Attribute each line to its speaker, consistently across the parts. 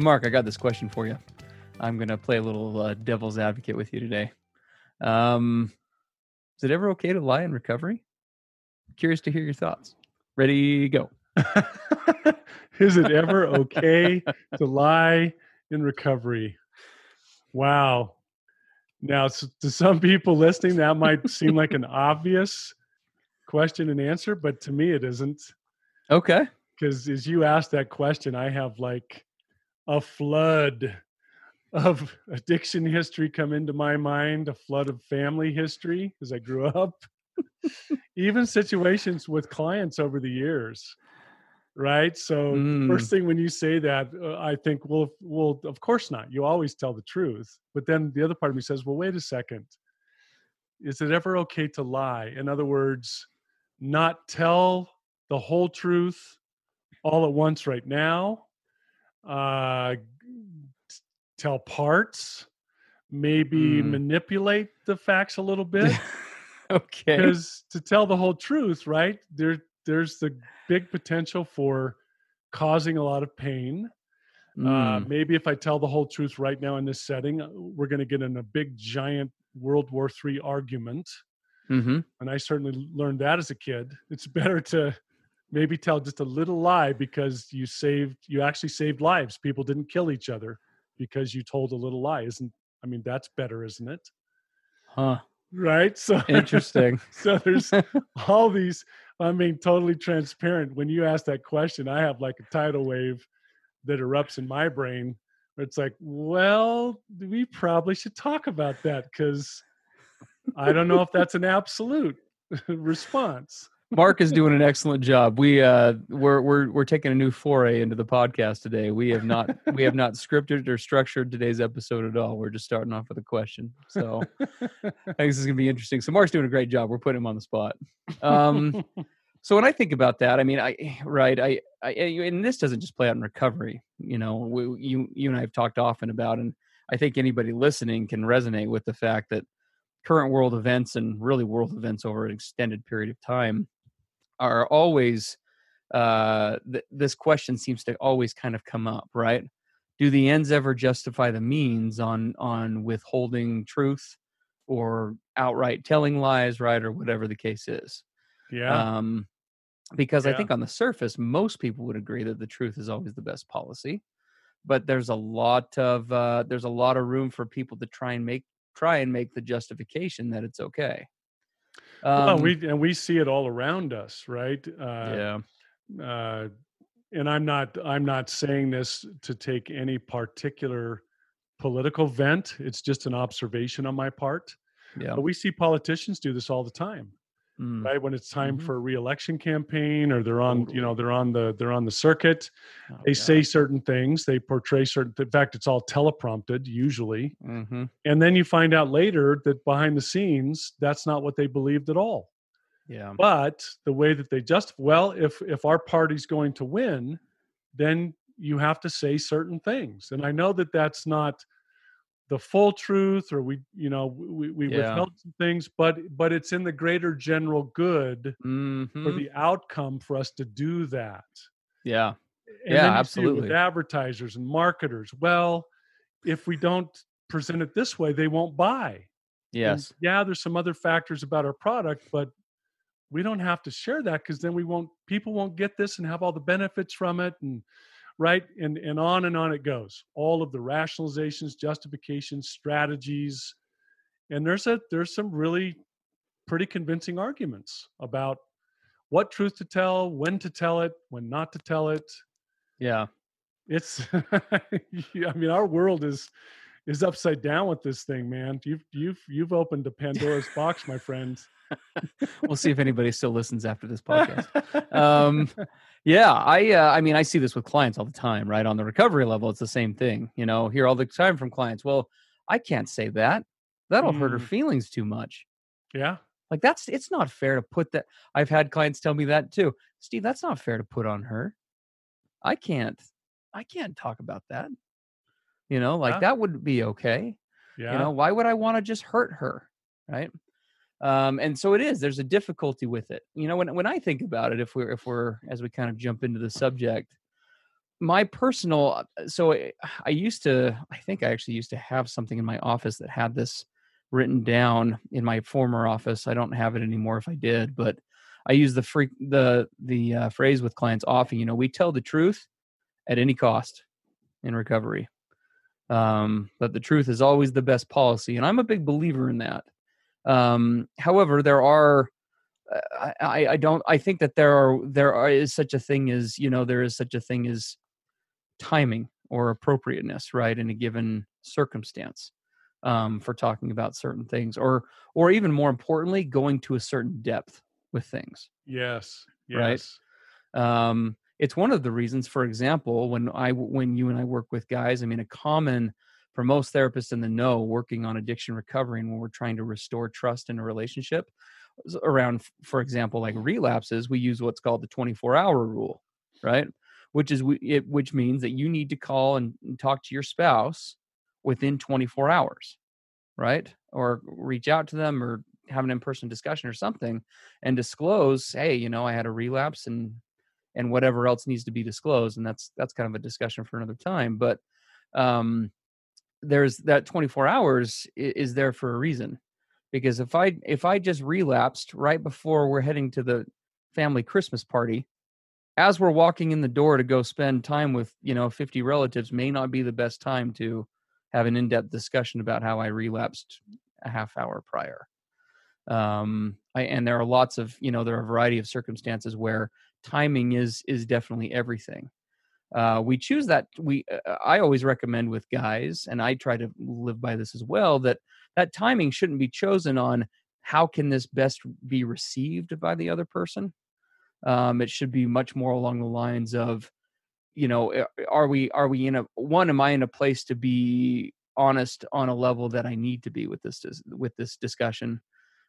Speaker 1: So, Mark, I got this question for you. I'm going to play a little uh, devil's advocate with you today. Um, is it ever okay to lie in recovery? Curious to hear your thoughts. Ready, go.
Speaker 2: is it ever okay to lie in recovery? Wow. Now, to some people listening, that might seem like an obvious question and answer, but to me, it isn't.
Speaker 1: Okay.
Speaker 2: Because as you asked that question, I have like a flood of addiction history come into my mind, a flood of family history as I grew up, even situations with clients over the years. Right. So mm. first thing when you say that, uh, I think, well, well, of course not. You always tell the truth. But then the other part of me says, well, wait a second. Is it ever okay to lie? In other words, not tell the whole truth all at once right now uh, tell parts, maybe mm. manipulate the facts a little bit.
Speaker 1: okay.
Speaker 2: Because to tell the whole truth, right? There, there's the big potential for causing a lot of pain. Mm. Uh, maybe if I tell the whole truth right now in this setting, uh, we're going to get in a big, giant World War III argument. Mm-hmm. And I certainly learned that as a kid. It's better to maybe tell just a little lie because you saved you actually saved lives. People didn't kill each other because you told a little lie. Isn't i mean that's better isn't it?
Speaker 1: Huh.
Speaker 2: Right? So
Speaker 1: interesting.
Speaker 2: so there's all these i mean totally transparent. When you ask that question i have like a tidal wave that erupts in my brain it's like well we probably should talk about that because i don't know if that's an absolute response
Speaker 1: Mark is doing an excellent job. We uh we're we're we're taking a new foray into the podcast today. We have not we have not scripted or structured today's episode at all. We're just starting off with a question. So I think this is gonna be interesting. So Mark's doing a great job. We're putting him on the spot. Um so when I think about that, I mean, I right, I, I and this doesn't just play out in recovery. You know, we, you you and I have talked often about, and I think anybody listening can resonate with the fact that current world events and really world events over an extended period of time are always uh, th- this question seems to always kind of come up, right? Do the ends ever justify the means on on withholding truth or outright telling lies, right, or whatever the case is?
Speaker 2: Yeah.
Speaker 1: Um, because yeah. I think on the surface, most people would agree that the truth is always the best policy, but there's a lot of uh, there's a lot of room for people to try and make try and make the justification that it's okay.
Speaker 2: Um, well, we and we see it all around us, right?
Speaker 1: Uh,
Speaker 2: yeah. Uh, and I'm not I'm not saying this to take any particular political vent. It's just an observation on my part.
Speaker 1: Yeah.
Speaker 2: But we see politicians do this all the time,
Speaker 1: Mm.
Speaker 2: right? When it's time
Speaker 1: Mhm.
Speaker 2: for a reelection campaign or they're on, you know, they're on the they're on the circuit.
Speaker 1: Oh,
Speaker 2: They
Speaker 1: God.
Speaker 2: say certain things, they portray certain in fact, it's all teleprompted usually.
Speaker 1: Mhm.
Speaker 2: And then you find out later that behind the scenes, that's not what they believed at all.
Speaker 1: Yeah.
Speaker 2: But the way that they just well, if if our party's going to win, then you have to say certain things. And I know that that's not the full truth, or we, you know, we, we
Speaker 1: Yeah.
Speaker 2: withheld some things, but but it's in the greater general good for
Speaker 1: Mhm.
Speaker 2: the outcome for us to do that.
Speaker 1: Yeah.
Speaker 2: And
Speaker 1: Yeah,
Speaker 2: then you see it with
Speaker 1: absolutely.
Speaker 2: advertisers and marketers. Well, if we don't present it this way, they won't buy. And
Speaker 1: Yes.
Speaker 2: yeah, there's some other factors about our product, but we don't have to share that because then we won't people won't get this and have all the benefits from it and right and and on and on it goes. All of the rationalizations, justifications, strategies. And there's a there's some really pretty convincing arguments about what truth to tell, when to tell it, when not to tell it.
Speaker 1: Yeah.
Speaker 2: It's I mean our world is is upside down with this thing, man. You've you've you've opened a Pandora's box, my friend.
Speaker 1: We'll see if anybody still listens after this podcast. um yeah i uh, i mean i see this with clients all the time right on the recovery level it's the same thing you know hear all the time from clients well i can't say that that'll hurt her
Speaker 2: Mm.
Speaker 1: feelings too much
Speaker 2: yeah.
Speaker 1: like that's it's not fair to put that i've had clients tell me that too steve that's not fair to put on her i can't i can't talk about that you know like
Speaker 2: Yeah.
Speaker 1: that wouldn't be okay
Speaker 2: Yeah.
Speaker 1: you know why would i want to just hurt her right um and so it is there's a difficulty with it. You know when when i think about it if we're if we're as we kind of jump into the subject my personal so I, I used to i think i actually used to have something in my office that had this written down in my former office. I don't have it anymore if i did but i use the free the the uh, phrase with clients often you know we tell the truth at any cost in recovery. Um, but the truth is always the best policy and i'm a big believer in that um, however there are uh, I, I I don't i think that there are there are, is such a thing as you know there is such a thing as timing or appropriateness right in a given circumstance um, for talking about certain things or or even more importantly going to a certain depth with things
Speaker 2: yes. Yes.
Speaker 1: Right. um, it's one of the reasons for example when i when you and i work with guys i mean a common for most therapists in the know working on addiction recovery and when we're trying to restore trust in a relationship around for example like relapses we use what's called the 24 hour rule right? Which is it, which means that you need to call and, and talk to your spouse within 24 hours right? Or reach out to them or have an in-person discussion or something and disclose hey you know i had a relapse and and whatever else needs to be disclosed and that's that's kind of a discussion for another time but um there's that 24 hours is there for a reason. Because if i if i just relapsed right before we're heading to the family christmas party as we're walking in the door to go spend time with you know 50 relatives may not be the best time to have an in-depth discussion about how i relapsed a half hour prior. Um I, and there are lots of you know there are a variety of circumstances where timing is is definitely everything uh, we choose that we uh, i always recommend with guys and i try to live by this as well that that timing shouldn't be chosen on how can this best be received by the other person. Um, it should be much more along the lines of you know are we are we in a one am i in a place to be honest on a level that i need to be with this with this discussion?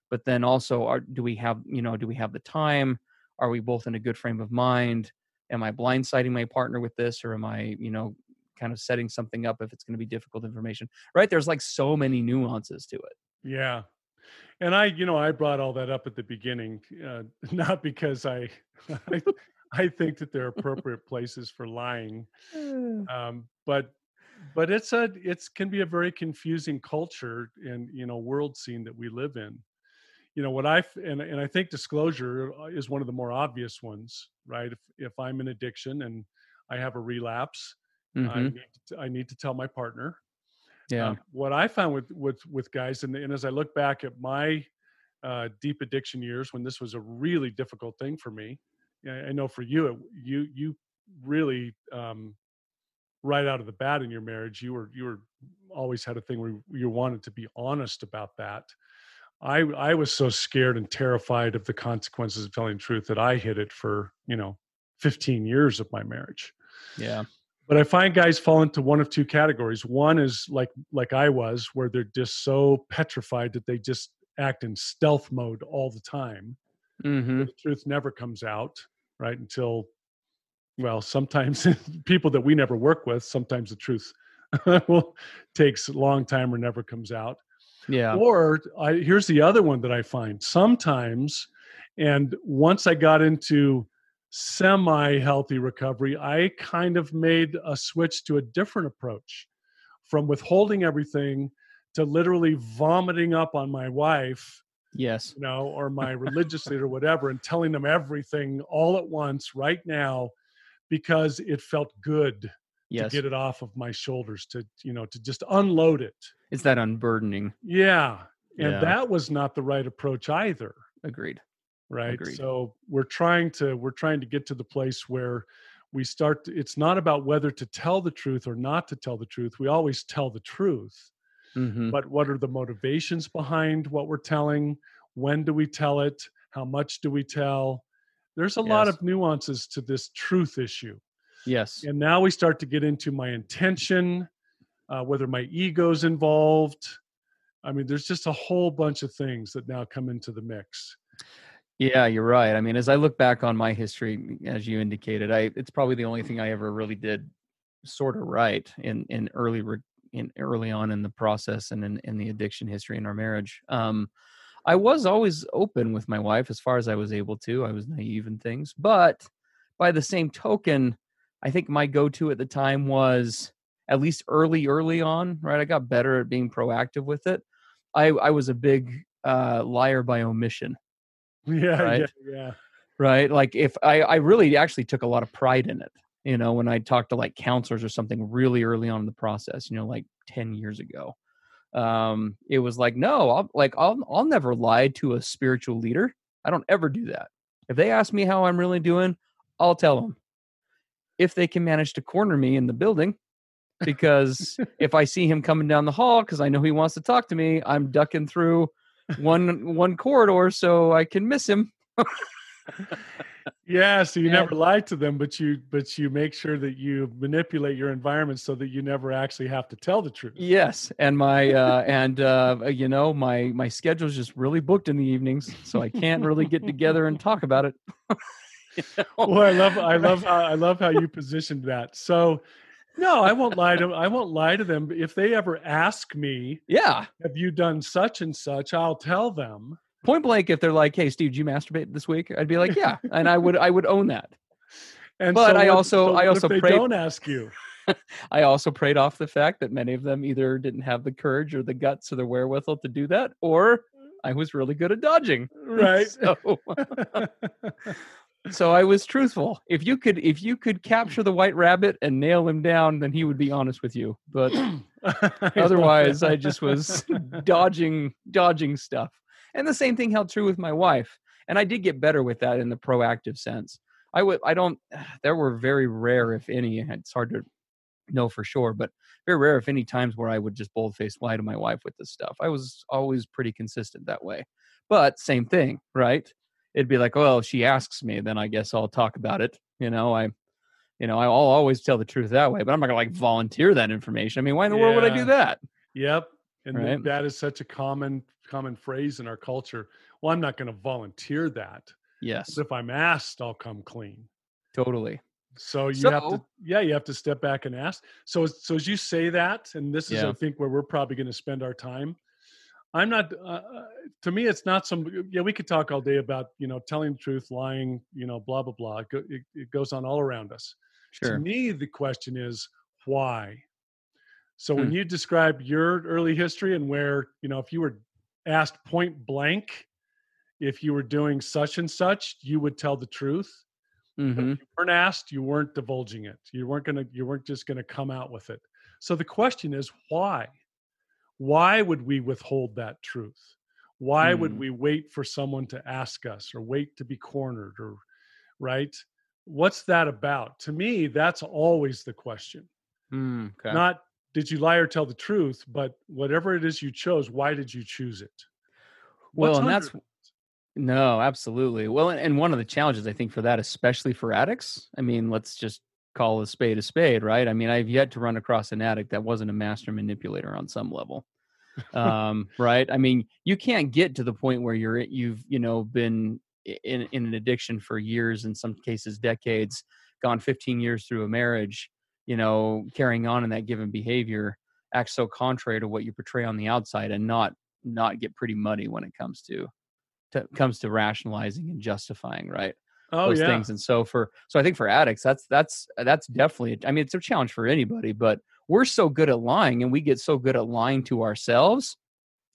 Speaker 1: But then also are do we have you know do we have the time? Are we both in a good frame of mind am i blindsiding my partner with this or am i you know kind of setting something up if it's going to be difficult information right there's like so many nuances to it
Speaker 2: Yeah. And I, you know, I brought all that up at the beginning, uh, not because I, I, I think that there are appropriate places for lying, um, but, but it's a, it's can be a very confusing culture and you know world scene that we live in. You know what I and and I think disclosure uh, is one of the more obvious ones, right? If if I'm in addiction and I have a relapse, I
Speaker 1: Mhm.
Speaker 2: need to, I need to tell my partner.
Speaker 1: yeah
Speaker 2: Um, what I found with with with guys, and, and as I look back at my uh, deep addiction years when this was a really difficult thing for me, I I know for you, it, you you really um, right out of the bat in your marriage. You were you were always had a thing where you wanted to be honest about that. I I was so scared and terrified of the consequences of telling the truth that I hid it for you know 15 years of my marriage.
Speaker 1: Yeah.
Speaker 2: But I find guys fall into one of two categories. One is like like I was, where they're just so petrified that they just act in stealth mode all the time.
Speaker 1: Mm-hmm.
Speaker 2: The truth never comes out, right? Until well, sometimes people that we never work with, sometimes the truth will takes a long time or never comes out.
Speaker 1: Yeah.
Speaker 2: Or I, here's the other one that I find sometimes, and once I got into semi healthy recovery, I kind of made a switch to a different approach from withholding everything to literally vomiting up on my wife
Speaker 1: Yes.
Speaker 2: you know, or my religious leader, whatever, and telling them everything all at once right now because it felt good
Speaker 1: Yes.
Speaker 2: to get it off of my shoulders, to, you know, to just unload it.
Speaker 1: It's that unburdening.
Speaker 2: Yeah. And
Speaker 1: Yeah.
Speaker 2: that was not the right approach either.
Speaker 1: Agreed.
Speaker 2: Right.
Speaker 1: Agreed.
Speaker 2: So we're trying to, we're trying to get to the place where we start, to, it's not about whether to tell the truth or not to tell the truth. We always tell the truth
Speaker 1: Mm-hmm.
Speaker 2: but what are the motivations behind what we're telling when do we tell it how much do we tell there's a lot of nuances to this truth issue
Speaker 1: Yes.
Speaker 2: and now we start to get into my intention uh, whether my ego's involved i mean there's just a whole bunch of things that now come into the mix
Speaker 1: Yeah, you're right. I mean, as I look back on my history, as you indicated, I it's probably the only thing I ever really did sort of right in in early re- in early on in the process and in, in the addiction history in our marriage. Um, I was always open with my wife as far as I was able to. I was naive in things, but by the same token, I think my go-to at the time was at least early, early on. Right, I got better at being proactive with it. I I was a big uh, liar by omission
Speaker 2: yeah
Speaker 1: Right.
Speaker 2: yeah yeah
Speaker 1: right like if i i really actually took a lot of pride in it you know when i talked to like counselors or something really early on in the process you know like 10 years ago um it was like no i'll like i'll i'll never lie to a spiritual leader i don't ever do that if they ask me how i'm really doing i'll tell them if they can manage to corner me in the building because if i see him coming down the hall because i know he wants to talk to me i'm ducking through one one corridor so i can miss him
Speaker 2: yeah so you
Speaker 1: Yeah.
Speaker 2: never lie to them but you but you make sure that you manipulate your environment so that you never actually have to tell the truth
Speaker 1: Yes, and my uh, and uh, you know my my schedule's just really booked in the evenings, so I can't really get together and talk about it. You know?
Speaker 2: well, I love I love how I love how you positioned that. So no, I won't lie to I won't lie to them. If they ever ask me,
Speaker 1: yeah,
Speaker 2: have you done such and such, I'll tell them.
Speaker 1: point blank. If they're like, "Hey, Steve, did you masturbate this week?" I'd be like, "Yeah," and I would I would own that.
Speaker 2: And
Speaker 1: But I
Speaker 2: what-
Speaker 1: also- I
Speaker 2: what
Speaker 1: also
Speaker 2: they
Speaker 1: prayed-
Speaker 2: don't ask you.
Speaker 1: I also preyed off the fact that many of them either didn't have the courage or the guts or the wherewithal to do that, or I was really good at dodging.
Speaker 2: Right.
Speaker 1: So, so I was truthful. If you could, if you could capture the white rabbit and nail him down, then he would be honest with you. But otherwise, I just was dodging, dodging stuff. And the same thing held true with my wife. And I did get better with that in the proactive sense. I would, I don't. There were very rare, if any. It's hard to know for sure, but very rare, if any, times where I would just boldface lie to my wife with this stuff. I was always pretty consistent that way. But same thing, right? It'd be like, well, if she asks me, then I guess I'll talk about it. You know, I, you know, I'll always tell the truth that way. But I'm not gonna like volunteer that information. I mean, why in the world would I do that?
Speaker 2: Yep. And th-
Speaker 1: Right.
Speaker 2: that is such a common common phrase in our culture. Well, I'm not going to volunteer that.
Speaker 1: Yes,
Speaker 2: if I'm asked, I'll come clean.
Speaker 1: totally.
Speaker 2: So you have to, yeah, you have to step back and ask. So, as- so as you say that, and this is, I think, where we're probably going to spend our time. I'm not. Uh, uh, to me, it's not some. Yeah, we could talk all day about you know telling the truth, lying, you know, blah blah blah. It, it, goes on all around us.
Speaker 1: Sure.
Speaker 2: To me, the question is why. So when
Speaker 1: Hmm.
Speaker 2: you describe your early history and where you know if you were asked point blank if you were doing such and such, you would tell the truth but
Speaker 1: hmm
Speaker 2: if you weren't asked you weren't divulging it you weren't gonna you weren't just gonna come out with it so the question is why why would we withhold that truth why would
Speaker 1: Hmm.
Speaker 2: we wait for someone to ask us or wait to be cornered or right what's that about? To me, that's always the question.
Speaker 1: Mm, okay.
Speaker 2: Not did you lie or tell the truth, but whatever it is you chose, why did you choose it?
Speaker 1: well, and that's
Speaker 2: it?
Speaker 1: no, absolutely. Well, and one of the challenges I think for that, especially for addicts, I mean, let's just call a spade a spade, right? I mean, I've yet to run across an addict that wasn't a master manipulator on some level. Um, right? I mean, you can't get to the point where you're you've you know been in in an addiction for years, in some cases decades, gone 15 years through a marriage, you know, carrying on in that given behavior, act so contrary to what you portray on the outside, and not not get pretty muddy when it comes to, to comes to rationalizing and justifying, right?
Speaker 2: oh
Speaker 1: those
Speaker 2: yeah,
Speaker 1: things. And so for so I think for addicts, that's that's that's definitely. I mean, it's a challenge for anybody, but we're so good at lying, and we get so good at lying to ourselves,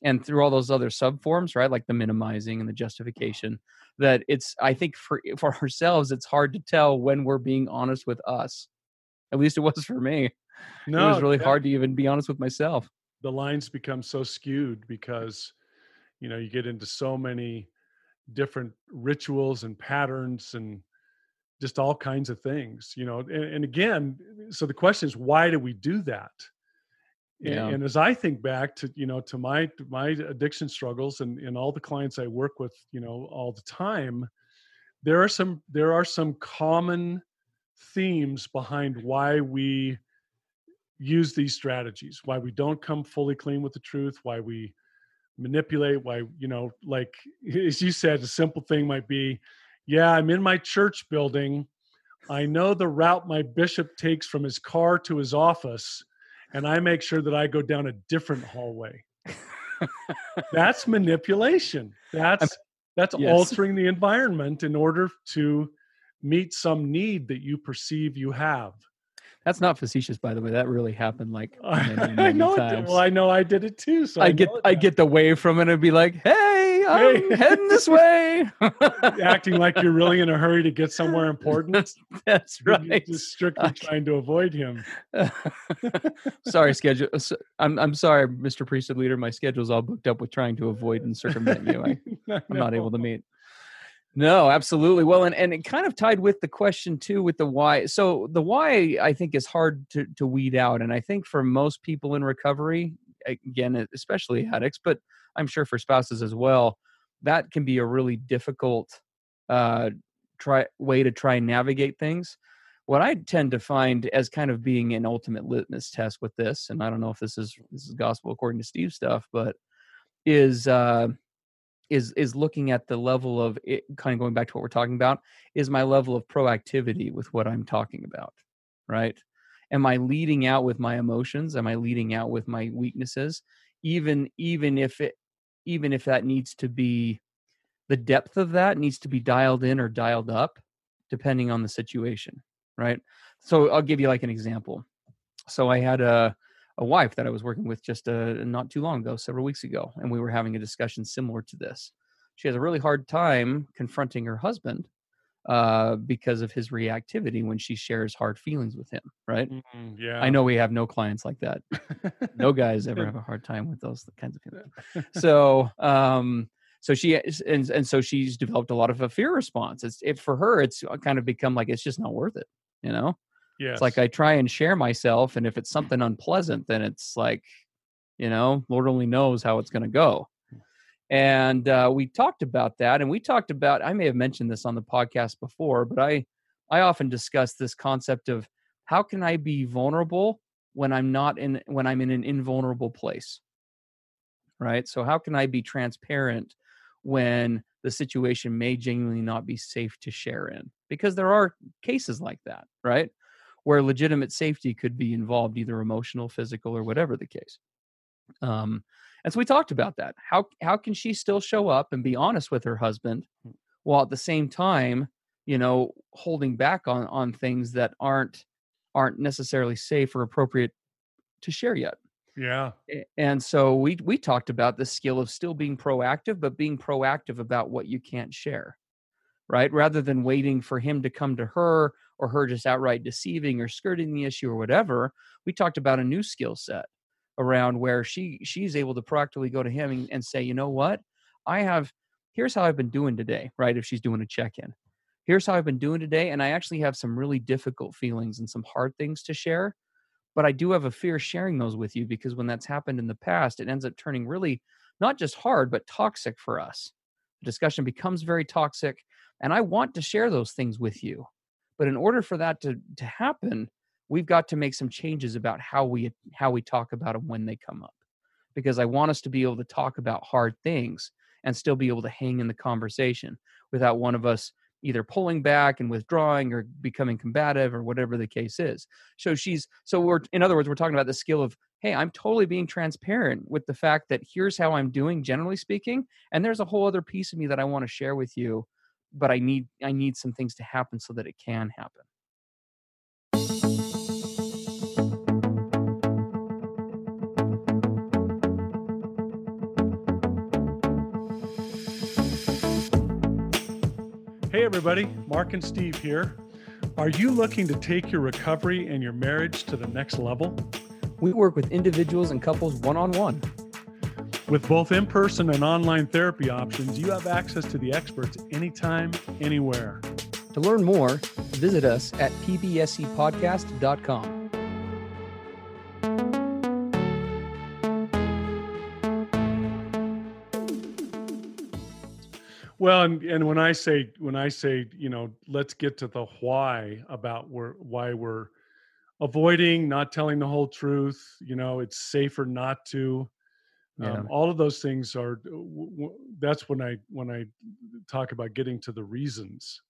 Speaker 1: and through all those other subforms, right, like the minimizing and the justification, that it's. I think for for ourselves, it's hard to tell when we're being honest with us. At least it was for me.
Speaker 2: no,
Speaker 1: it was really
Speaker 2: yeah.
Speaker 1: hard to even be honest with myself.
Speaker 2: the lines become so skewed because you know you get into so many different rituals and patterns and just all kinds of things you know and, and again so the question is why do we do that and,
Speaker 1: Yeah.
Speaker 2: and as i think back to you know to my my addiction struggles and, and all the clients i work with you know all the time there are some there are some common themes behind why we use these strategies why we don't come fully clean with the truth why we manipulate why you know like as you said a simple thing might be yeah i'm in my church building i know the route my bishop takes from his car to his office and i make sure that i go down a different hallway that's manipulation that's that's
Speaker 1: Yes.
Speaker 2: altering the environment in order to meet some need that you perceive you have
Speaker 1: That's not facetious, by the way. That really happened like many,
Speaker 2: I
Speaker 1: many
Speaker 2: know it did.
Speaker 1: times.
Speaker 2: well i know i did it too so
Speaker 1: I get I get the wave from it and be like, "Hey, I'm
Speaker 2: Hey.
Speaker 1: heading this way."
Speaker 2: acting like you're really in a hurry to get somewhere important
Speaker 1: That's
Speaker 2: You're
Speaker 1: right.
Speaker 2: just strictly
Speaker 1: Okay.
Speaker 2: trying to avoid him
Speaker 1: sorry, schedule. I'm I'm sorry, Mr. Priesthood Leader. My schedule's all booked up with trying to avoid and circumvent you. I, I'm not able to meet. No, absolutely. Well, and, and it kind of tied with the question too, with the why. So the why I think is hard to, to weed out. And I think for most people in recovery, again, especially addicts, but I'm sure for spouses as well, that can be a really difficult uh, try way to try and navigate things. What I tend to find as kind of being an ultimate litmus test with this, and I don't know if this is this is gospel according to Steve stuff, but is uh, is is looking at the level of it, kind of going back to what we're talking about is my level of proactivity with what i'm talking about right am i leading out with my emotions? Am i leading out with my weaknesses? Even even if it even if that needs to be the depth of that needs to be dialed in or dialed up depending on the situation right? So i'll give you like an example. So i had a a wife that I was working with just uh, not too long ago, several weeks ago, and we were having a discussion similar to this. She has a really hard time confronting her husband uh, because of his reactivity when she shares hard feelings with him. Right?
Speaker 2: Mm, yeah
Speaker 1: I know we have no clients like that. No guys ever have a hard time with those kinds of feelings. So, um, so she is- and and so she's developed a lot of a fear response. It's it for her. It's kind of become like it's just not worth it. You know.
Speaker 2: yes.
Speaker 1: It's like I try and share myself, and if it's something unpleasant, then it's like, you know, Lord only knows how it's going to go. And uh, we talked about that, and we talked about. I may have mentioned this on the podcast before, but I, I often discuss this concept of how can I be vulnerable when I'm not in when I'm in an invulnerable place, right? So how can I be transparent when the situation may genuinely not be safe to share in? Because there are cases like that, right? where legitimate safety could be involved, either emotional, physical, or whatever the case. Um, and so we talked about that. How how can she still show up and be honest with her husband, while at the same time, you know, holding back on on things that aren't aren't necessarily safe or appropriate to share yet.
Speaker 2: yeah
Speaker 1: And so we we talked about the skill of still being proactive, but being proactive about what you can't share, right? Rather than waiting for him to come to her or her just outright deceiving or skirting the issue or whatever. We talked about a new skill set around where she she's able to proactively go to him and, and say, you know what, I have here's how I've been doing today, right? If she's doing a check in, here's how I've been doing today. And I actually have some really difficult feelings and some hard things to share. But I do have a fear sharing those with you because when that's happened in the past, it ends up turning really not just hard, but toxic for us. The discussion becomes very toxic. And I want to share those things with you. But in order for that to, to happen, we've got to make some changes about how we how we talk about them when they come up because i want us to be able to talk about hard things and still be able to hang in the conversation without one of us either pulling back and withdrawing or becoming combative or whatever the case is. So she's so we're in other words we're talking about the skill of hey i'm totally being transparent with the fact that here's how i'm doing generally speaking and there's a whole other piece of me that i want to share with you but i need i need some things to happen so that it can happen
Speaker 2: everybody, Mark and Steve here. Are you looking to take your recovery and your marriage to the next level?
Speaker 1: We work with individuals and couples one on one.
Speaker 2: With both in person and online therapy options, you have access to the experts anytime, anywhere.
Speaker 1: To learn more, visit us at pbscpodcast.com.
Speaker 2: Well, and, and when I say when I say you know let's get to the why about where why we're avoiding not telling the whole truth. You know, it's safer not to. Um, all of those things are. w- w- That's when I when I talk about getting to the reasons.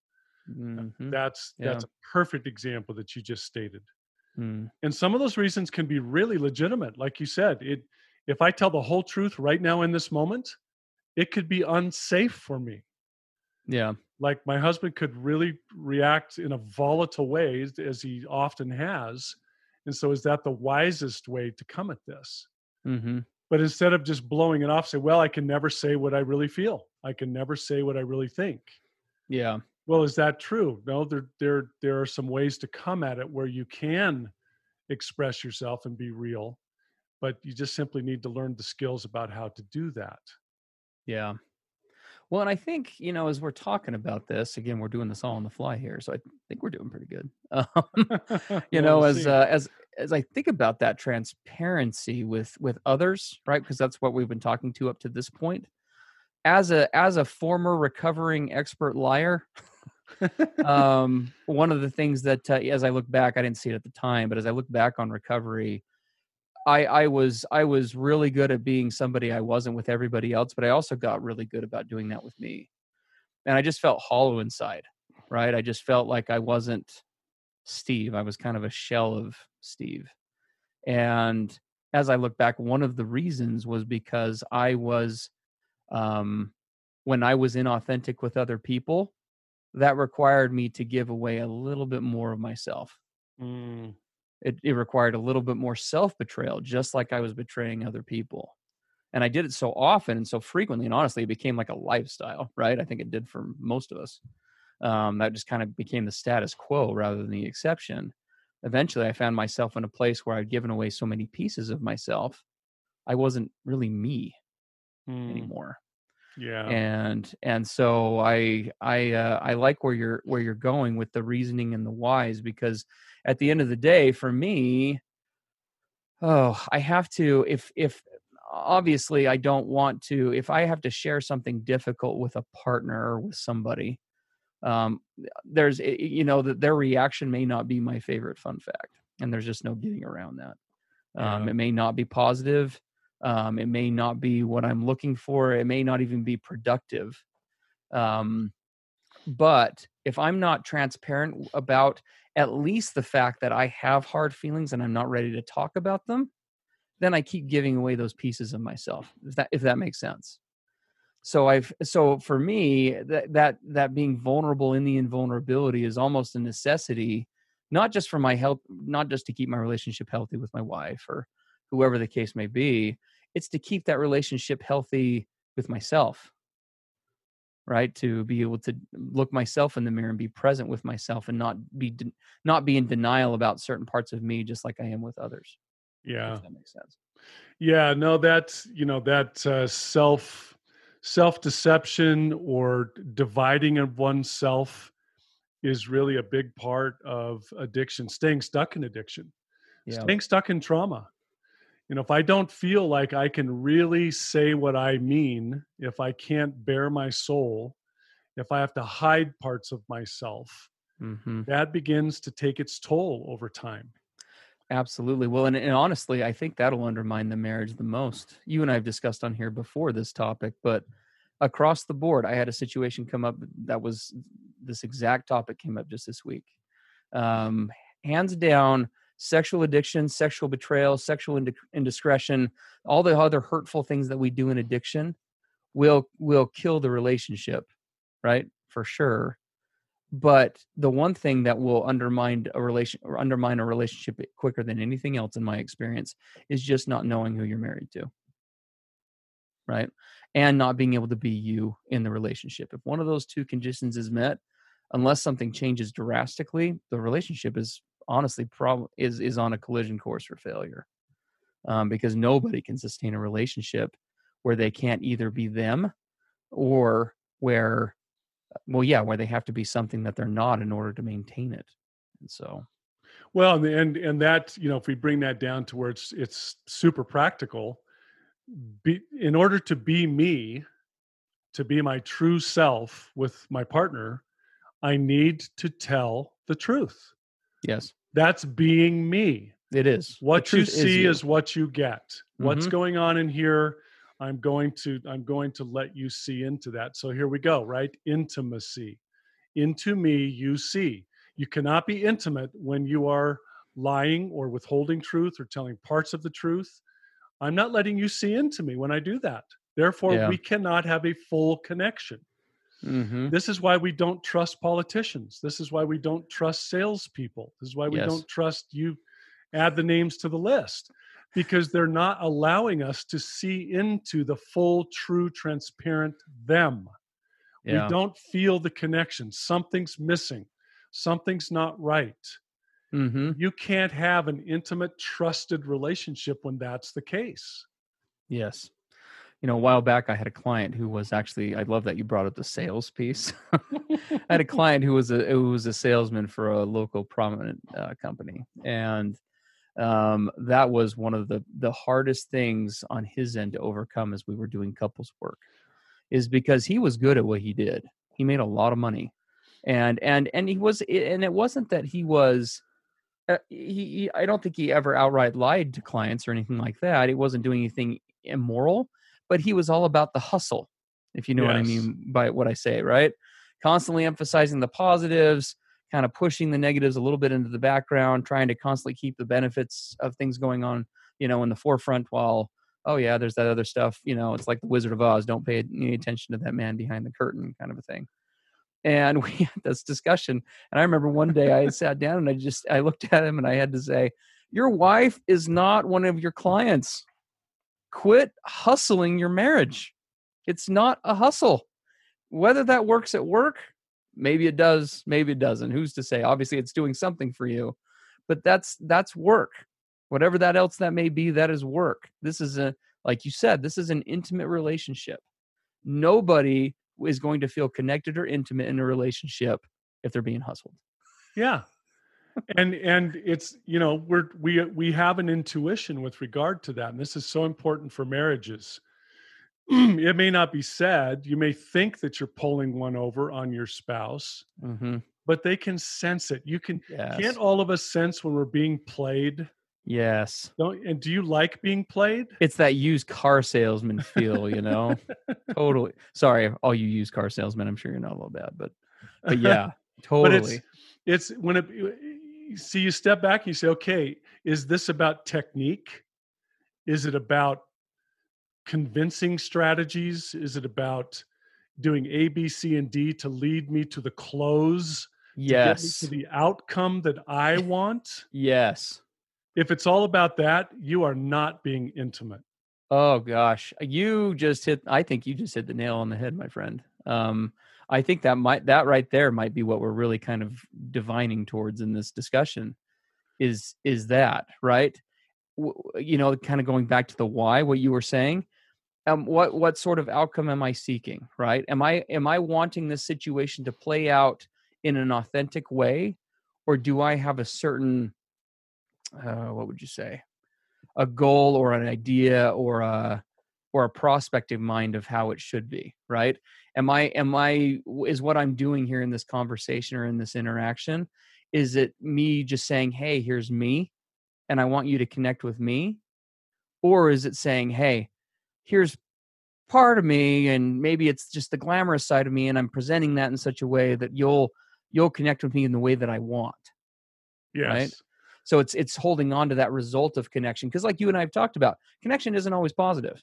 Speaker 1: Mhm.
Speaker 2: That's that's
Speaker 1: Yeah.
Speaker 2: a perfect example that you just stated.
Speaker 1: Mm.
Speaker 2: And some of those reasons can be really legitimate, like you said. It if I tell the whole truth right now in this moment, it could be unsafe for me.
Speaker 1: Yeah.
Speaker 2: like my husband could really react in a volatile way as- he often has and so is that the wisest way to come at this?
Speaker 1: Hmm
Speaker 2: but instead of just blowing it off say well i can never say what i really feel. I can never say what i really think.
Speaker 1: Yeah.
Speaker 2: well is that true? No there there there are some ways to come at it where you can express yourself and be real but you just simply need to learn the skills about how to do that
Speaker 1: Yeah. Well, and I think, you know, as we're talking about this, again, we're doing this all on the fly here. So I think we're doing pretty good. Um, you know,
Speaker 2: we'll
Speaker 1: as uh, as as I think about that transparency with with others, right? Because that's what we've been talking to up to this point. As a as a former recovering expert liar, um, one of the things that uh, as I look back, I didn't see it at the time, but as I look back on recovery, I I was I was really good at being somebody I wasn't with everybody else, but I also got really good about doing that with me. And I just felt hollow inside, right? I just felt like I wasn't Steve. I was kind of a shell of Steve. And as I look back, one of the reasons was because I was um when I was inauthentic with other people, that required me to give away a little bit more of myself
Speaker 2: Mm,
Speaker 1: it, it required a little bit more self betrayal, just like I was betraying other people. And I did it so often and so frequently, and honestly, it became like a lifestyle, right? I think it did for most of us. Um, that just kind of became the status quo rather than the exception. Eventually, I found myself in a place where I'd given away so many pieces of myself, I wasn't really me
Speaker 2: mm,
Speaker 1: anymore
Speaker 2: yeah
Speaker 1: and and so i i uh, i like where you're where you're going with the reasoning and the whys because at the end of the day for me oh i have to if if obviously i don't want to if i have to share something difficult with a partner or with somebody um there's i- you know that their reaction may not be my favorite fun fact and there's just no getting around that um
Speaker 2: Yeah.
Speaker 1: it may not be positive um, it may not be what i'm looking for it may not even be productive. Um, but if i'm not transparent about at least the fact that i have hard feelings and i'm not ready to talk about them then i keep giving away those pieces of myself if that if that makes sense. So i've so for me that that that being vulnerable in the invulnerability is almost a necessity not just for my health not just to keep my relationship healthy with my wife or whoever the case may be it's to keep that relationship healthy with myself right to be able to look myself in the mirror and be present with myself and not be not be in denial about certain parts of me just like i am with others
Speaker 2: yeah
Speaker 1: if that makes sense
Speaker 2: Yeah, no, that's you know that uh, self self deception or dividing of oneself is really a big part of addiction, staying stuck in addiction,
Speaker 1: Yeah.
Speaker 2: staying stuck in trauma. You know, if I don't feel like I can really say what I mean, if I can't bare my soul, if I have to hide parts of myself,
Speaker 1: hmm
Speaker 2: that begins to take its toll over time.
Speaker 1: Absolutely. Well, and, and honestly, I think that'll undermine the marriage the most. You and I have discussed on here before this topic, but across the board, I had a situation come up that was this exact topic came up just this week. Um, hands down, sexual addiction, sexual betrayal, sexual ind- indiscretion, all the other hurtful things that we do in addiction will will kill the relationship, right? For sure. But the one thing that will undermine a relation or undermine a relationship quicker than anything else in my experience is just not knowing who you're married to. Right? And not being able to be you in the relationship. If one of those two conditions is met unless something changes drastically the relationship is honestly prob- is is on a collision course for failure um, because nobody can sustain a relationship where they can't either be them or where well yeah where they have to be something that they're not in order to maintain it and so
Speaker 2: Well, and and that you know, if we bring that down to where it's it's super practical, be in order to be me, to be my true self with my partner, I need to tell the truth.
Speaker 1: Yes
Speaker 2: That's being me.
Speaker 1: it is
Speaker 2: What you see
Speaker 1: you.
Speaker 2: is, what you get. What's
Speaker 1: Mhm.
Speaker 2: going on in here? I'm going to I'm going to let you see into that. So here we go, right? Intimacy. Into me you see. You cannot be intimate when you are lying or withholding truth or telling parts of the truth. I'm not letting you see into me when I do that. Therefore,
Speaker 1: Yeah.
Speaker 2: we cannot have a full connection.
Speaker 1: Mhm.
Speaker 2: This is why we don't trust politicians. This is why we don't trust salespeople. This is why we
Speaker 1: Yes.
Speaker 2: don't trust you. Add the names to the list because they're not allowing us to see into the full, true, transparent them.
Speaker 1: yeah
Speaker 2: We don't feel the connection. Something's missing. Something's not right.
Speaker 1: hmm
Speaker 2: You can't have an intimate, trusted relationship when that's the case.
Speaker 1: yes you know a while back i had a client who was actually i love that you brought up the sales piece. I had a client who was a who was a salesman for a local prominent uh, company and um, that was one of the the hardest things on his end to overcome as we were doing couples work is because he was good at what he did. He made a lot of money and and and he was and it wasn't that he was uh, he, he i don't think he ever outright lied to clients or anything like that. He wasn't doing anything immoral but he was all about the hustle if you know what i mean by what i say right? Constantly emphasizing the positives kind of pushing the negatives a little bit into the background trying to constantly keep the benefits of things going on you know in the forefront while oh yeah there's that other stuff you know it's like the wizard of oz don't pay any attention to that man behind the curtain kind of a thing. And we had this discussion and i remember one day i sat down and i just i looked at him and i had to say your wife is not one of your clients quit hustling your marriage. It's not a hustle. Whether that works at work maybe it does maybe it doesn't. Who's to say? Obviously it's doing something for you but that's that's work. Whatever that else that may be that is work. This is a like you said this is an intimate relationship. Nobody is going to feel connected or intimate in a relationship if they're being hustled.
Speaker 2: Yeah. And and it's you know we're we we have an intuition with regard to that and this is so important for marriages. It may not be said you may think that you're pulling one over on your spouse
Speaker 1: mm-hmm.
Speaker 2: but they can sense it. You can
Speaker 1: yes.
Speaker 2: can't all of us sense when we're being played?
Speaker 1: Yes.
Speaker 2: Don't and do you like being played?
Speaker 1: It's that used car salesman feel you know? Totally. Sorry all you used car salesmen i'm sure you're not all bad but but yeah
Speaker 2: but
Speaker 1: totally.
Speaker 2: it's it's when it see you step back and you say okay is this about technique? Is it about convincing strategies? Is it about doing a b c and d to lead me to the close to get me
Speaker 1: yes.
Speaker 2: to the outcome that i want?
Speaker 1: Yes.
Speaker 2: If it's all about that you are not being intimate.
Speaker 1: Oh gosh, you just hit. I think you just hit the nail on the head, my friend. Um, I think that might that right there might be what we're really kind of divining towards in this discussion. Is is that right? You know, kind of going back to the why, what you were saying. Um, what what sort of outcome am I seeking? Right? Am I am I wanting this situation to play out in an authentic way or do i have a certain uh, what would you say a goal or an idea or a or a prospective mind of how it should be right am i am i is what i'm doing here in this conversation or in this interaction is it me just saying hey here's me and i want you to connect with me? Or is it saying hey here's part of me and maybe it's just the glamorous side of me and i'm presenting that in such a way that you'll you'll connect with me in the way that i want
Speaker 2: yes.
Speaker 1: Right? so it's it's holding on to that result of connection because like you and i have talked about connection isn't always positive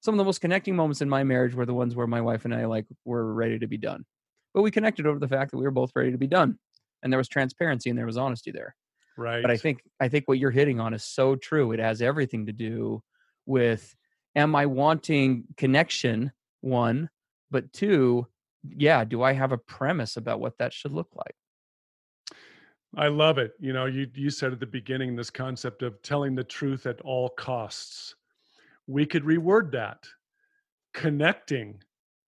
Speaker 1: some of the most connecting moments in my marriage were the ones where my wife and i like were ready to be done. But we connected over the fact that we were both ready to be done and there was transparency and there was honesty there.
Speaker 2: Right
Speaker 1: but i think i think what you're hitting on is so true. It has everything to do with am i wanting connection one but two yeah do i have a premise about what that should look like?
Speaker 2: I love it. You know, you you said at the beginning this concept of telling the truth at all costs. We could reword that. Connecting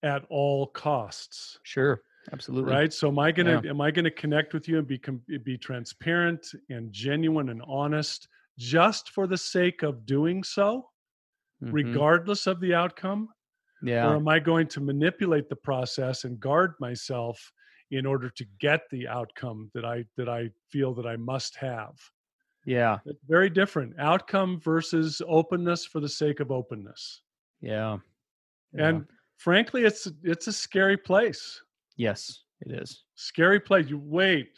Speaker 2: at all costs.
Speaker 1: sure absolutely
Speaker 2: Right? So am I going to am I going to connect with you and be be transparent and genuine and honest just for the sake of doing so,
Speaker 1: Mhm.
Speaker 2: regardless of the outcome?
Speaker 1: Yeah.
Speaker 2: Or am I going to manipulate the process and guard myself in order to get the outcome that I that I feel that I must have?
Speaker 1: Yeah
Speaker 2: It's very different. Outcome versus openness for the sake of openness.
Speaker 1: yeah yeah.
Speaker 2: And frankly, it's it's a scary place.
Speaker 1: yes it is
Speaker 2: Scary place. You wait.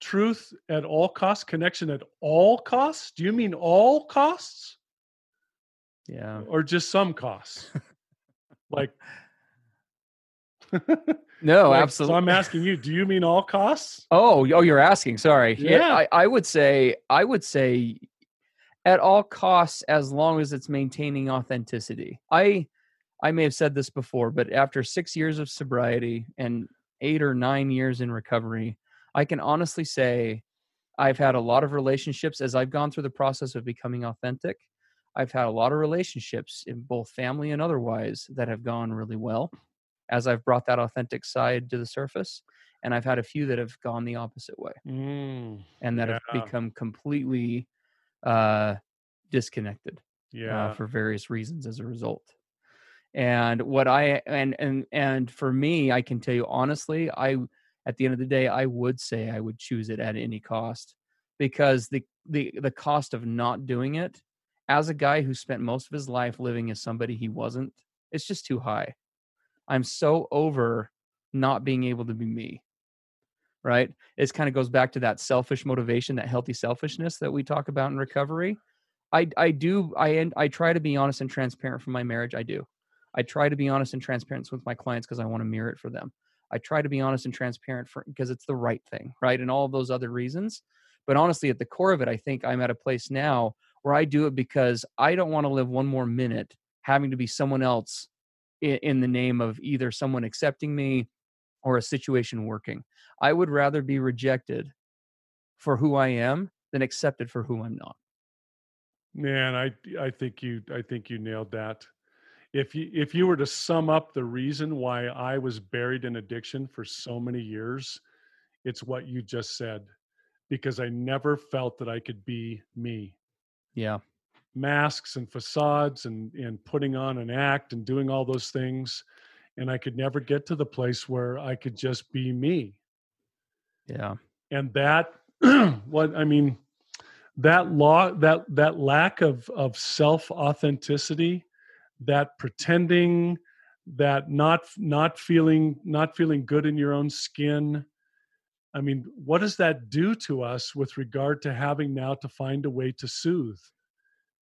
Speaker 2: Truth at all costs, connection at all costs? Do you mean all costs
Speaker 1: yeah
Speaker 2: or just some costs? like
Speaker 1: no
Speaker 2: like,
Speaker 1: absolutely
Speaker 2: So I'm asking you, do you mean all costs?
Speaker 1: Oh, oh, you're asking. Sorry.
Speaker 2: Yeah.
Speaker 1: I, I would say, I would say, at all costs, as long as it's maintaining authenticity. I, I may have said this before, but after six years of sobriety and eight or nine years in recovery, I can honestly say, I've had a lot of relationships as I've gone through the process of becoming authentic. I've had a lot of relationships in both family and otherwise that have gone really well as I've brought that authentic side to the surface. And I've had a few that have gone the opposite way
Speaker 2: Mm,
Speaker 1: and that
Speaker 2: Yeah.
Speaker 1: have become completely uh, disconnected
Speaker 2: yeah.
Speaker 1: uh, for various reasons as a result. And what I and and and for me, I can tell you honestly, I at the end of the day, I would say I would choose it at any cost because the the the cost of not doing it as a guy who spent most of his life living as somebody he wasn't, it's just too high. I'm so over not being able to be me. Right? It kind of goes back to that selfish motivation, that healthy selfishness that we talk about in recovery. I I do I en- I try to be honest and transparent for my marriage. I do. I try to be honest and transparent with my clients because I want to mirror it for them. I try to be honest and transparent for because it's the right thing, right? And all of those other reasons. But honestly, at the core of it, I think I'm at a place now where I do it because I don't want to live one more minute having to be someone else in, the name of either someone accepting me or a situation working. I would rather be rejected for who I am than accepted for who I'm not.
Speaker 2: Man, I I think you I think you nailed that. If you if you were to sum up the reason why I was buried in addiction for so many years, it's what you just said. Because I never felt that I could be me.
Speaker 1: Yeah.
Speaker 2: Masks and facades and and putting on an act and doing all those things and I could never get to the place where I could just be me.
Speaker 1: Yeah.
Speaker 2: and that what i mean that law that that lack of of self authenticity that pretending that not not feeling not feeling good in your own skin i mean what does that do to us with regard to having now to find a way to soothe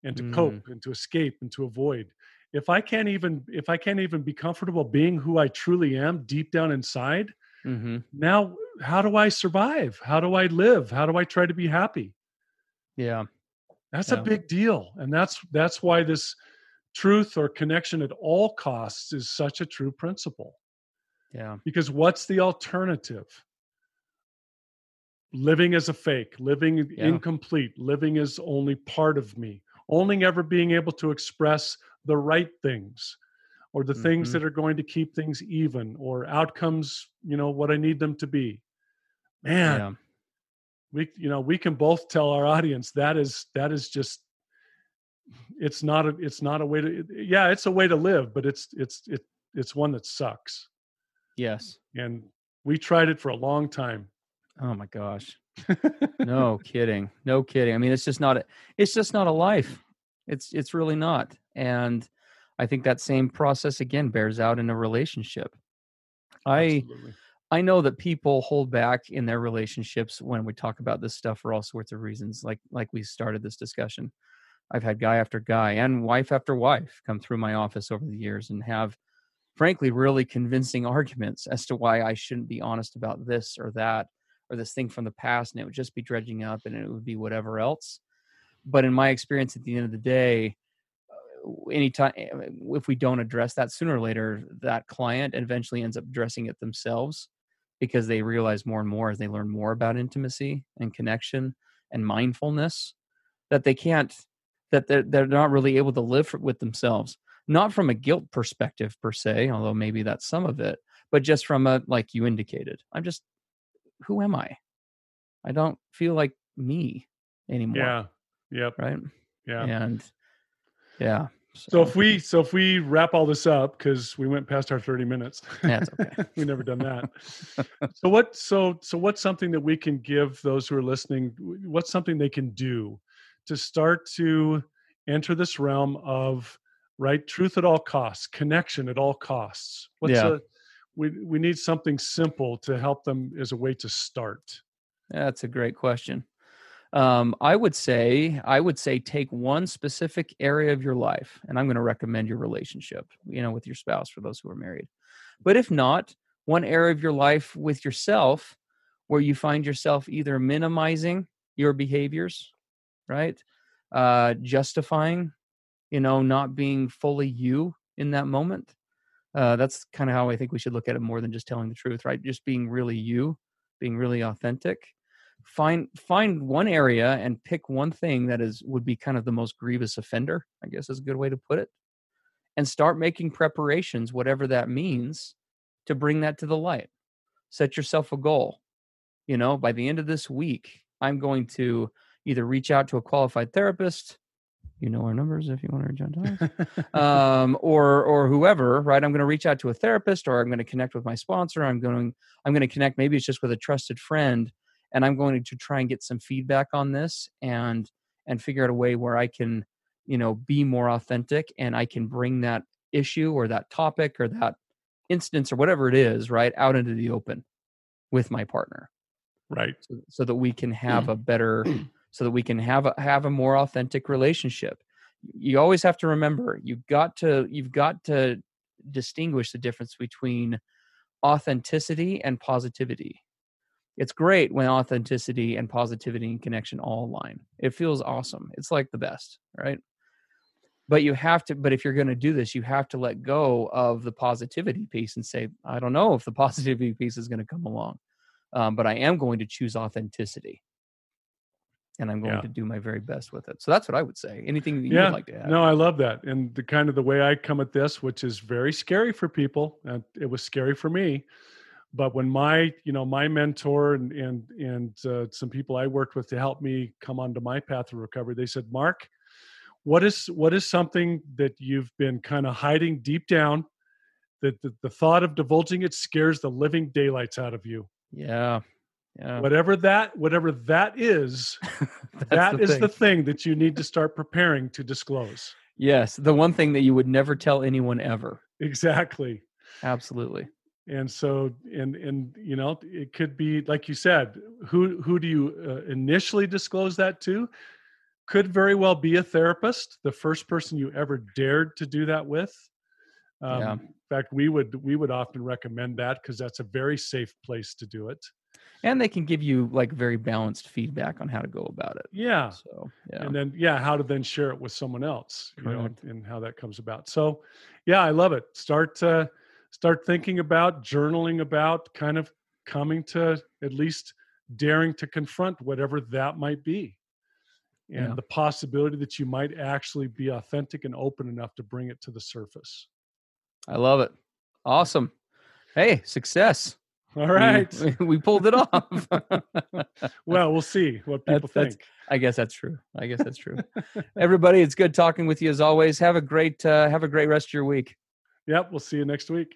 Speaker 2: and to
Speaker 1: Mm.
Speaker 2: cope and to escape and to avoid if i can't even if i can't even be comfortable being who i truly am deep down inside
Speaker 1: hmm
Speaker 2: now how do i survive how do i live how do i try to be happy
Speaker 1: Yeah.
Speaker 2: that's
Speaker 1: Yeah.
Speaker 2: a big deal and that's that's why this truth or connection at all costs is such a true principle
Speaker 1: Yeah.
Speaker 2: because what's the alternative living as a fake living
Speaker 1: Yeah.
Speaker 2: incomplete living as only part of me only ever being able to express the right things or the things
Speaker 1: Mhm.
Speaker 2: that are going to keep things even or outcomes you know what i need them to be man
Speaker 1: Yeah.
Speaker 2: we you know we can both tell our audience that is that is just it's not a it's not a way to yeah it's a way to live but it's it's it, it's one that sucks
Speaker 1: Yes.
Speaker 2: and we tried it for a long time
Speaker 1: Oh my gosh. No kidding. No kidding. I mean, it's just not a, it's just not a life. It's it's really not. And I think that same process again bears out in a relationship. I
Speaker 2: Absolutely.
Speaker 1: I know that people hold back in their relationships when we talk about this stuff for all sorts of reasons. Like like we started this discussion. I've had guy after guy and wife after wife come through my office over the years and have frankly really convincing arguments as to why I shouldn't be honest about this or that or this thing from the past and it would just be dredging up and it would be whatever else. But in my experience at the end of the day, uh, anytime eh, if we don't address that sooner or later, that client eventually ends up addressing it themselves because they realize more and more as they learn more about intimacy and connection and mindfulness that they can't that they're, they're not really able to live for, with themselves not from a guilt perspective per se although maybe that's some of it but just from a like you indicated i'm just who am i? I don't feel like me anymore.
Speaker 2: Yeah. Yep.
Speaker 1: Right?
Speaker 2: Yeah.
Speaker 1: And yeah
Speaker 2: so if we so if we wrap all this up because we went past our 30 minutes
Speaker 1: That's okay.
Speaker 2: we never done that. So what so so what's something that we can give those who are listening what's something they can do to start to enter this realm of right truth at all costs connection at all costs? What's
Speaker 1: Yeah.
Speaker 2: a we we need something simple to help them as a way to start
Speaker 1: That's a great question. Um, I would say I would say take one specific area of your life, and I'm going to recommend your relationship, you know, with your spouse for those who are married. But if not, one area of your life with yourself where you find yourself either minimizing your behaviors, right, uh, justifying, you know, not being fully you in that moment. Uh, that's kind of how I think we should look at it more than just telling the truth, right? Just being really you, being really authentic. Find find one area and pick one thing that is would be kind of the most grievous offender i guess is a good way to put it and start making preparations whatever that means to bring that to the light. Set yourself a goal. You know by the end of this week i'm going to either reach out to a qualified therapist you know our numbers if you want to reach out to us um, or or whoever, right? I'm going to reach out to a therapist, or I'm going to connect with my sponsor. I'm going I'm going to connect. Maybe it's just with a trusted friend, and I'm going to try and get some feedback on this and and figure out a way where I can, you know, be more authentic and I can bring that issue or that topic or that instance or whatever it is, right, out into the open with my partner
Speaker 2: right
Speaker 1: so, so that we can have a better so that we can have a have a more authentic relationship. You always have to remember you've got to you've got to distinguish the difference between authenticity and positivity. It's great when authenticity and positivity and connection all align. It feels awesome. It's like the best right? But you have to but if you're going to do this you have to let go of the positivity piece and say i don't know if the positivity piece is going to come along um, but I am going to choose authenticity, and I'm going
Speaker 2: Yeah.
Speaker 1: to do my very best with it. So that's what I would say. Anything that you
Speaker 2: yeah
Speaker 1: would like to add?
Speaker 2: no i love that and the kind of the way i come at this which is very scary for people and it was scary for me but when my you know my mentor and and and uh, some people i worked with to help me come onto my path of recovery they said mark what is what is something that you've been kind of hiding deep down that the, the thought of divulging it scares the living daylights out of you
Speaker 1: Yeah, yeah.
Speaker 2: whatever that whatever that is that
Speaker 1: the
Speaker 2: is
Speaker 1: thing.
Speaker 2: the thing that you need to start preparing to disclose
Speaker 1: yes, the one thing that you would never tell anyone ever.
Speaker 2: exactly
Speaker 1: Absolutely.
Speaker 2: and so and and you know it could be like you said who who do you uh, initially disclose that to could very well be a therapist the first person you ever dared to do that with um,
Speaker 1: Yeah.
Speaker 2: in fact we would we would often recommend that because that's a very safe place to do it
Speaker 1: And they can give you like very balanced feedback on how to go about it.
Speaker 2: yeah
Speaker 1: So yeah,
Speaker 2: and then yeah how to then share it with someone else you know and how that comes about so yeah i love it start uh start thinking about journaling about kind of coming to at least daring to confront whatever that might be and
Speaker 1: Yeah.
Speaker 2: the possibility that you might actually be authentic and open enough to bring it to the surface
Speaker 1: I love it. Awesome. Hey, success.
Speaker 2: All right.
Speaker 1: We, we pulled it off.
Speaker 2: well, we'll see what people
Speaker 1: That's- that's-
Speaker 2: think.
Speaker 1: I guess that's true. I guess that's true. Everybody, it's good talking with you as always. Have a great uh, have a great rest of your week.
Speaker 2: Yep. We'll see you next week.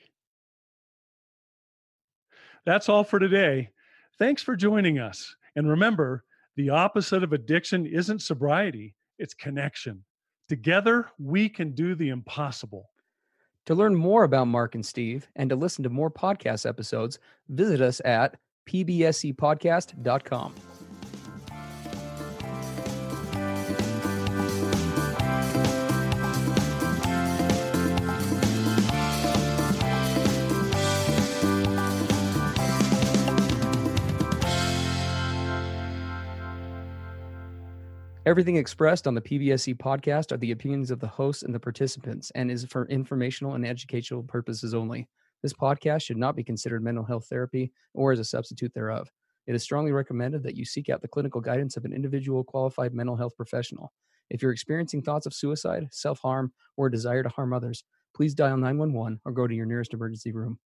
Speaker 2: That's all for today. Thanks for joining us. And remember, the opposite of addiction isn't sobriety, it's connection. Together, we can do the impossible.
Speaker 1: To learn more about Mark and Steve and to listen to more podcast episodes, visit us at pbscpodcast.com. Everything expressed on the PBSC podcast are the opinions of the hosts and the participants and is for informational and educational purposes only. This podcast should not be considered mental health therapy or as a substitute thereof. It is strongly recommended that you seek out the clinical guidance of an individual qualified mental health professional. If you're experiencing thoughts of suicide, self harm, or a desire to harm others, please dial 911 or go to your nearest emergency room.